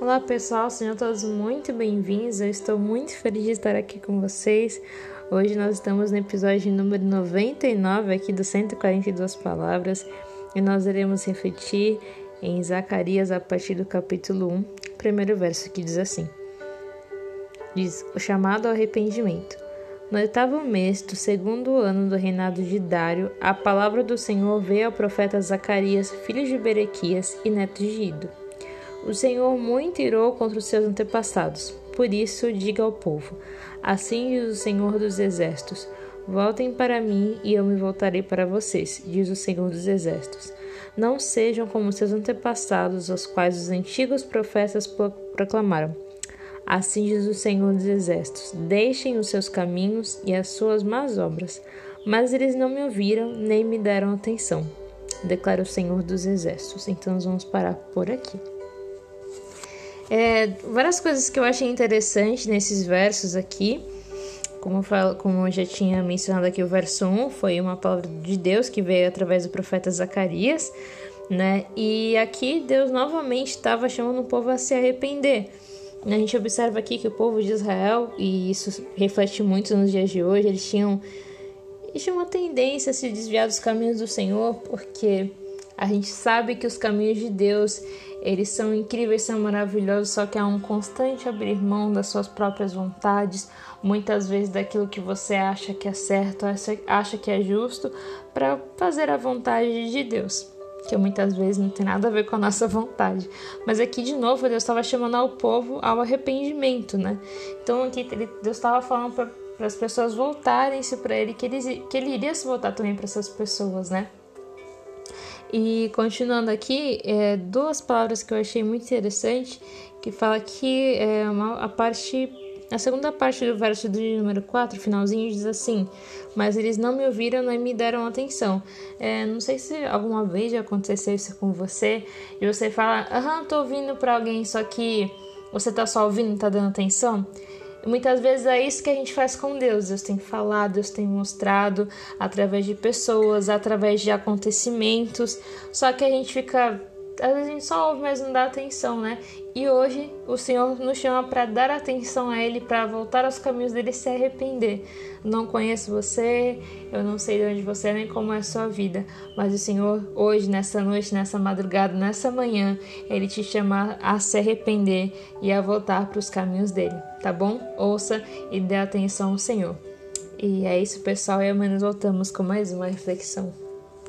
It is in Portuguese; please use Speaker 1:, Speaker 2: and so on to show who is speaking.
Speaker 1: Olá pessoal, sejam todos muito bem-vindos. Eu estou muito feliz de estar aqui com vocês. Hoje nós estamos no episódio número 99 aqui do 142 Palavras e nós iremos refletir em Zacarias a partir do capítulo 1, primeiro verso que diz assim: Diz o chamado ao arrependimento. No oitavo mês do segundo ano do reinado de Dário, a palavra do Senhor veio ao profeta Zacarias, filho de Berequias e neto de Ido. O Senhor muito irou contra os seus antepassados. Por isso, diga ao povo: Assim diz o Senhor dos Exércitos: Voltem para mim e eu me voltarei para vocês, diz o Senhor dos Exércitos. Não sejam como seus antepassados, aos quais os antigos profetas proclamaram. Assim diz o Senhor dos Exércitos: Deixem os seus caminhos e as suas más obras. Mas eles não me ouviram nem me deram atenção, declara o Senhor dos Exércitos. Então, nós vamos parar por aqui. É, várias coisas que eu achei interessante nesses versos aqui. Como eu, falo, como eu já tinha mencionado aqui, o verso 1 foi uma palavra de Deus que veio através do profeta Zacarias, né? E aqui Deus novamente estava chamando o povo a se arrepender. A gente observa aqui que o povo de Israel, e isso reflete muito nos dias de hoje, eles tinham, eles tinham uma tendência a se desviar dos caminhos do Senhor, porque a gente sabe que os caminhos de Deus eles são incríveis, são maravilhosos, só que há um constante abrir mão das suas próprias vontades, muitas vezes daquilo que você acha que é certo, acha que é justo, para fazer a vontade de Deus, que muitas vezes não tem nada a ver com a nossa vontade. Mas aqui de novo Deus estava chamando ao povo ao arrependimento, né? Então aqui Deus estava falando para as pessoas voltarem-se para Ele, que ele, que ele iria se voltar também para essas pessoas, né? E continuando aqui, é, duas palavras que eu achei muito interessante, que fala que é, uma, a parte a segunda parte do verso do número 4, finalzinho, diz assim: Mas eles não me ouviram nem me deram atenção. É, não sei se alguma vez já aconteceu isso com você, e você fala: Aham, tô ouvindo para alguém, só que você tá só ouvindo, tá dando atenção. Muitas vezes é isso que a gente faz com Deus. Deus tem falado, Deus tem mostrado através de pessoas, através de acontecimentos. Só que a gente fica às vezes a gente só ouve, mas não dá atenção, né? E hoje o Senhor nos chama para dar atenção a Ele, para voltar aos caminhos dele e se arrepender. Não conheço você, eu não sei de onde você é nem como é a sua vida, mas o Senhor hoje, nessa noite, nessa madrugada, nessa manhã, Ele te chama a se arrepender e a voltar para os caminhos dele, tá bom? Ouça e dê atenção ao Senhor. E é isso, pessoal, e amanhã voltamos com mais uma reflexão.